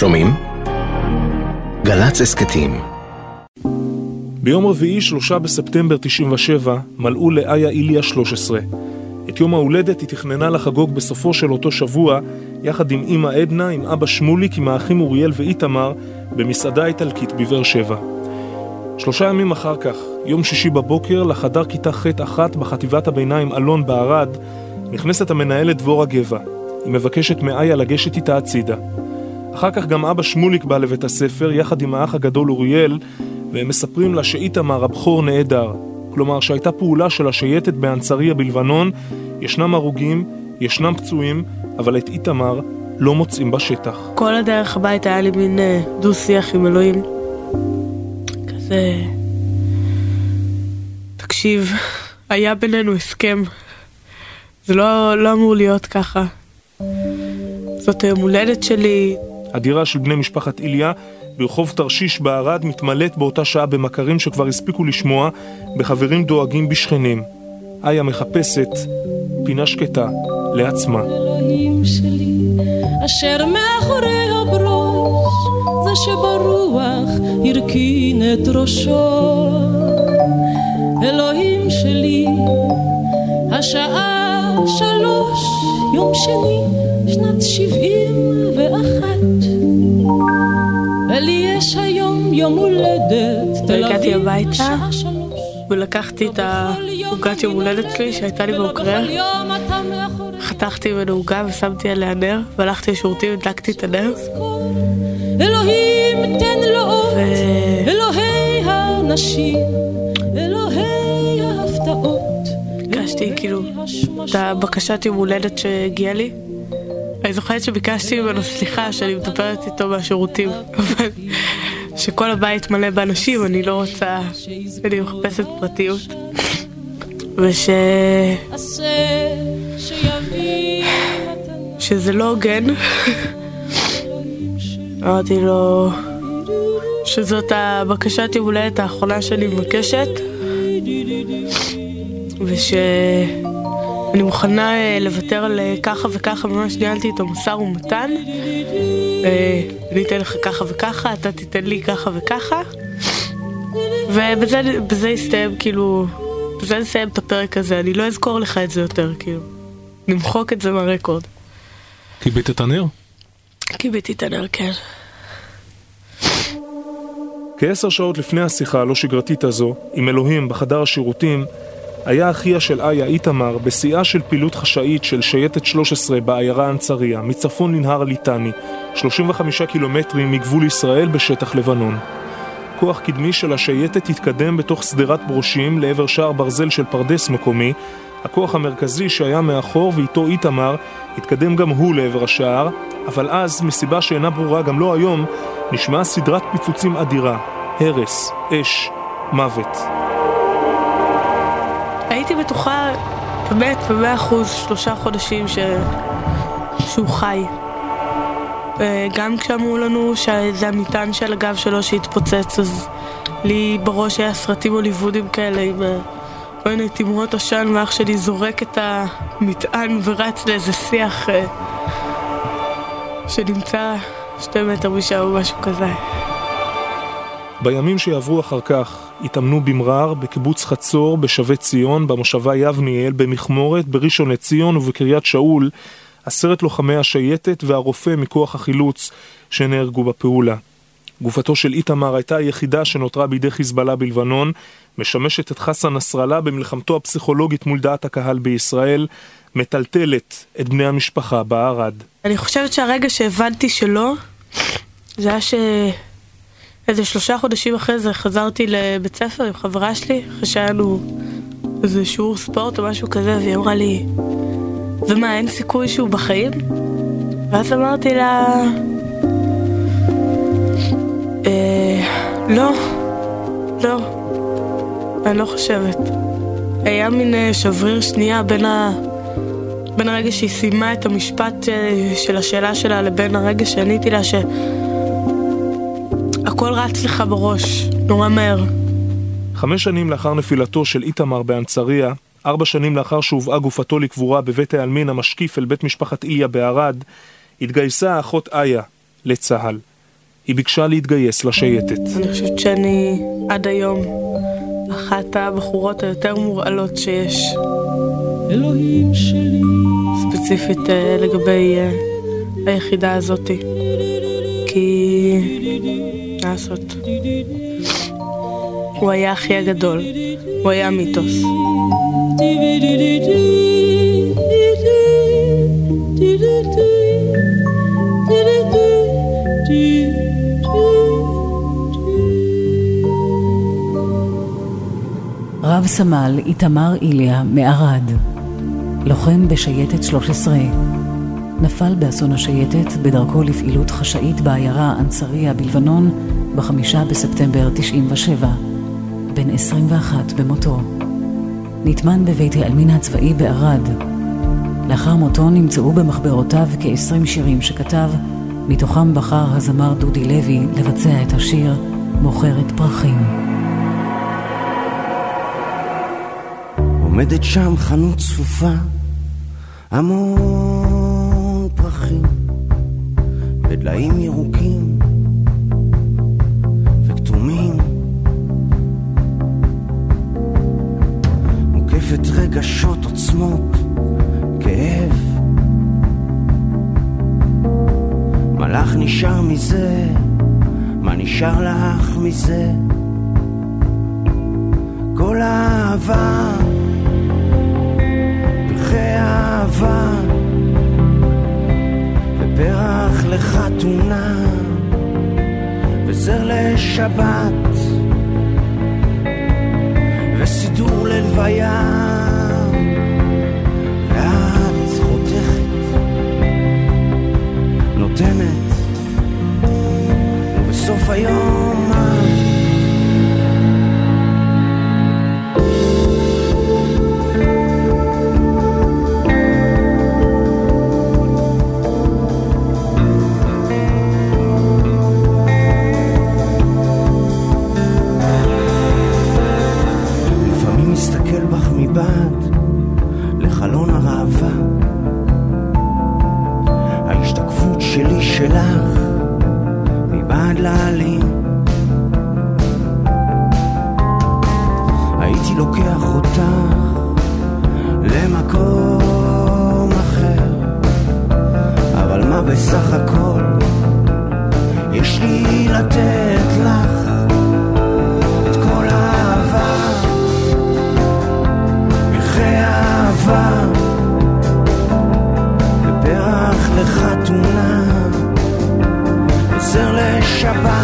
שומעים? גל"צ הסכתים ביום רביעי, שלושה בספטמבר 97, מלאו לאיה איליה 13. את יום ההולדת היא תכננה לחגוג בסופו של אותו שבוע, יחד עם אמא עדנה, עם אבא שמוליק, עם האחים אוריאל ואיתמר, במסעדה איטלקית בבאר שבע. שלושה ימים אחר כך, יום שישי בבוקר, לחדר כיתה ח'-אחת בחטיבת הביניים אלון בערד, נכנסת המנהלת דבורה גבע. היא מבקשת מאיה לגשת איתה הצידה. אחר כך גם אבא שמוליק בא לבית הספר, יחד עם האח הגדול אוריאל, והם מספרים לה שאיתמר הבכור נעדר. כלומר שהייתה פעולה של השייטת באנצריה בלבנון, ישנם הרוגים, ישנם פצועים, אבל את איתמר לא מוצאים בשטח. כל הדרך הביתה היה לי מין אה, דו-שיח עם אלוהים. כזה... תקשיב, היה בינינו הסכם. זה לא, לא אמור להיות ככה. זאת היום הולדת שלי. הדירה של בני משפחת איליה ברחוב תרשיש בערד מתמלאת באותה שעה במכרים שכבר הספיקו לשמוע, בחברים דואגים בשכנים. איה מחפשת פינה שקטה לעצמה. אלוהים שלי, אשר מאחורי הברוש, זה שברוח הרכין את ראשו. אלוהים שלי, השעה שלוש, יום שני, שנת שבעים ואחת. ולי יש היום יום הולדת, תל אביב, השעה שלוש. ולקחתי את העוגת יום הולדת שלי שהייתה לי באוקראינה. מאחורי חתכתי ממנו עוגה ושמתי עליה נר, והלכתי לשירותים והדלקתי את הנר. אלוהים תן לו אות, אלוהי הנשים, אלוהי ההפתעות. ביקשתי כאילו את הבקשת יום הולדת שהגיעה לי. אני זוכרת שביקשתי ממנו סליחה שאני מדברת איתו מהשירותים, אבל שכל הבית מלא באנשים, אני לא רוצה, אני מחפשת פרטיות. וש... שזה לא הוגן. אמרתי לו שזאת הבקשת יום הולדת האחרונה שאני מבקשת ושאני מוכנה אה, לוותר על אה, ככה וככה, ממש ניהלתי איתו משא ומתן. אה, אני אתן לך ככה וככה, אתה תיתן לי ככה וככה. ובזה בזה הסתיים כאילו, בזה נסיים את הפרק הזה, אני לא אזכור לך את זה יותר כאילו, נמחוק את זה מהרקורד. כיבית את הנר? כיביתי את הנר, כן. כעשר שעות לפני השיחה הלא שגרתית הזו, עם אלוהים בחדר השירותים, היה אחיה של איה איתמר בשיאה של פעילות חשאית של שייטת 13 בעיירה אנצריה, מצפון לנהר הליטני, 35 קילומטרים מגבול ישראל בשטח לבנון. כוח קדמי של השייטת התקדם בתוך שדרת ברושים לעבר שער ברזל של פרדס מקומי. הכוח המרכזי שהיה מאחור ואיתו איתמר התקדם גם הוא לעבר השער, אבל אז, מסיבה שאינה ברורה גם לא היום, נשמעה סדרת פיצוצים אדירה, הרס, אש, מוות. הייתי בטוחה, באמת, במאה אחוז, שלושה חודשים ש... שהוא חי. וגם כשאמרו לנו שזה המטען של הגב שלו שהתפוצץ, אז לי בראש היה סרטים הוליוודים כאלה עם אה, כל מיני תמרות עשן, ואח שלי זורק את המטען ורץ לאיזה שיח אה, שנמצא שתי מטר משם או משהו כזה. בימים שיעברו אחר כך, התאמנו במרר, בקיבוץ חצור, בשבי ציון, במושבה יבניאל, במכמורת, בראשון לציון ובקריית שאול, עשרת לוחמי השייטת והרופא מכוח החילוץ שנהרגו בפעולה. גופתו של איתמר הייתה היחידה שנותרה בידי חיזבאללה בלבנון, משמשת את חסן נסראללה במלחמתו הפסיכולוגית מול דעת הקהל בישראל, מטלטלת את בני המשפחה בערד. אני חושבת שהרגע שהבנתי שלא, זה היה ש... איזה שלושה חודשים אחרי זה חזרתי לבית ספר עם חברה שלי, אחרי שהיה לנו איזה שיעור ספורט או משהו כזה, והיא אמרה לי, ומה, אין סיכוי שהוא בחיים? ואז אמרתי לה, אה, לא, לא, אני לא חושבת. היה מין אה, שבריר שנייה בין ה... בין הרגע שהיא סיימה את המשפט אה, של השאלה שלה לבין הרגע שעניתי לה שהכל רץ לך בראש, נורא מהר. חמש שנים לאחר נפילתו של איתמר באנצריה, ארבע שנים לאחר שהובאה גופתו לקבורה בבית העלמין המשקיף אל בית משפחת איליה בערד, התגייסה האחות איה לצה"ל. היא ביקשה להתגייס לשייטת. אני חושבת שאני עד היום אחת הבחורות היותר מורעלות שיש. אלוהים שלי. ספציפית אה, לגבי אה, היחידה הזאתי. כי... לעשות? הוא היה אחי הגדול, הוא היה מיתוס. רב סמל איתמר איליה מערד, לוחם בשייטת 13, נפל באסון השייטת בדרכו לפעילות חשאית בעיירה אנסריה בלבנון בחמישה בספטמבר 97, בן 21 במותו. נטמן בבית העלמין הצבאי בערד. לאחר מותו נמצאו במחברותיו כ-20 שירים שכתב, מתוכם בחר הזמר דודי לוי לבצע את השיר "מוכרת פרחים". עומדת שם חנות צפופה, המון ודליים ירוקים וכתומים. מוקפת רגשות עוצמות, כאב. מלאך נשאר מזה, מה נשאר לך מזה? כל האהבה לחתונה וזר לשבת וסידור ללוויה אותך למקום אחר. אבל מה בסך הכל יש לי לתת לך? את כל האהבה פרחי אהבה. ופרח לחתונה עוזר לשבת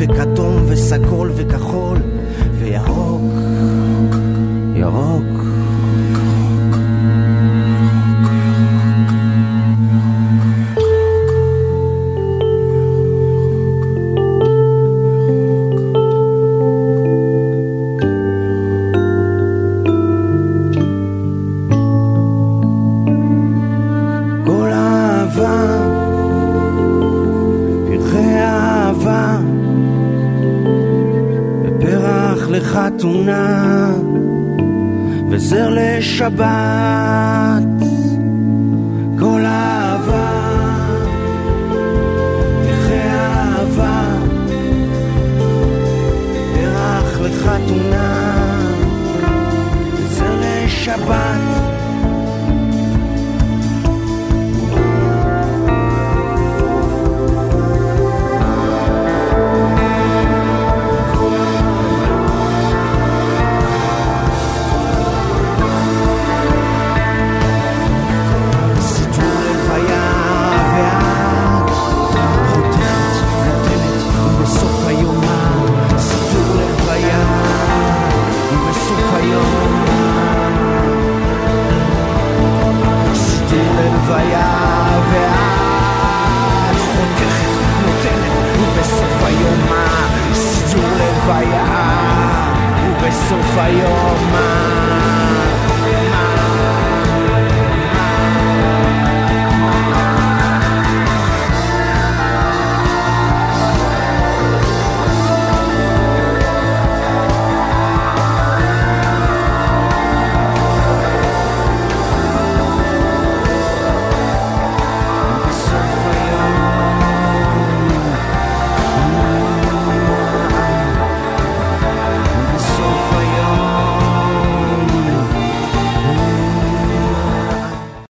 וכתום וסגול וכחול לחתונה, וזר לשבת. כל אהבה, פרחי אהבה, פרח לחתונה, O always on fire, man.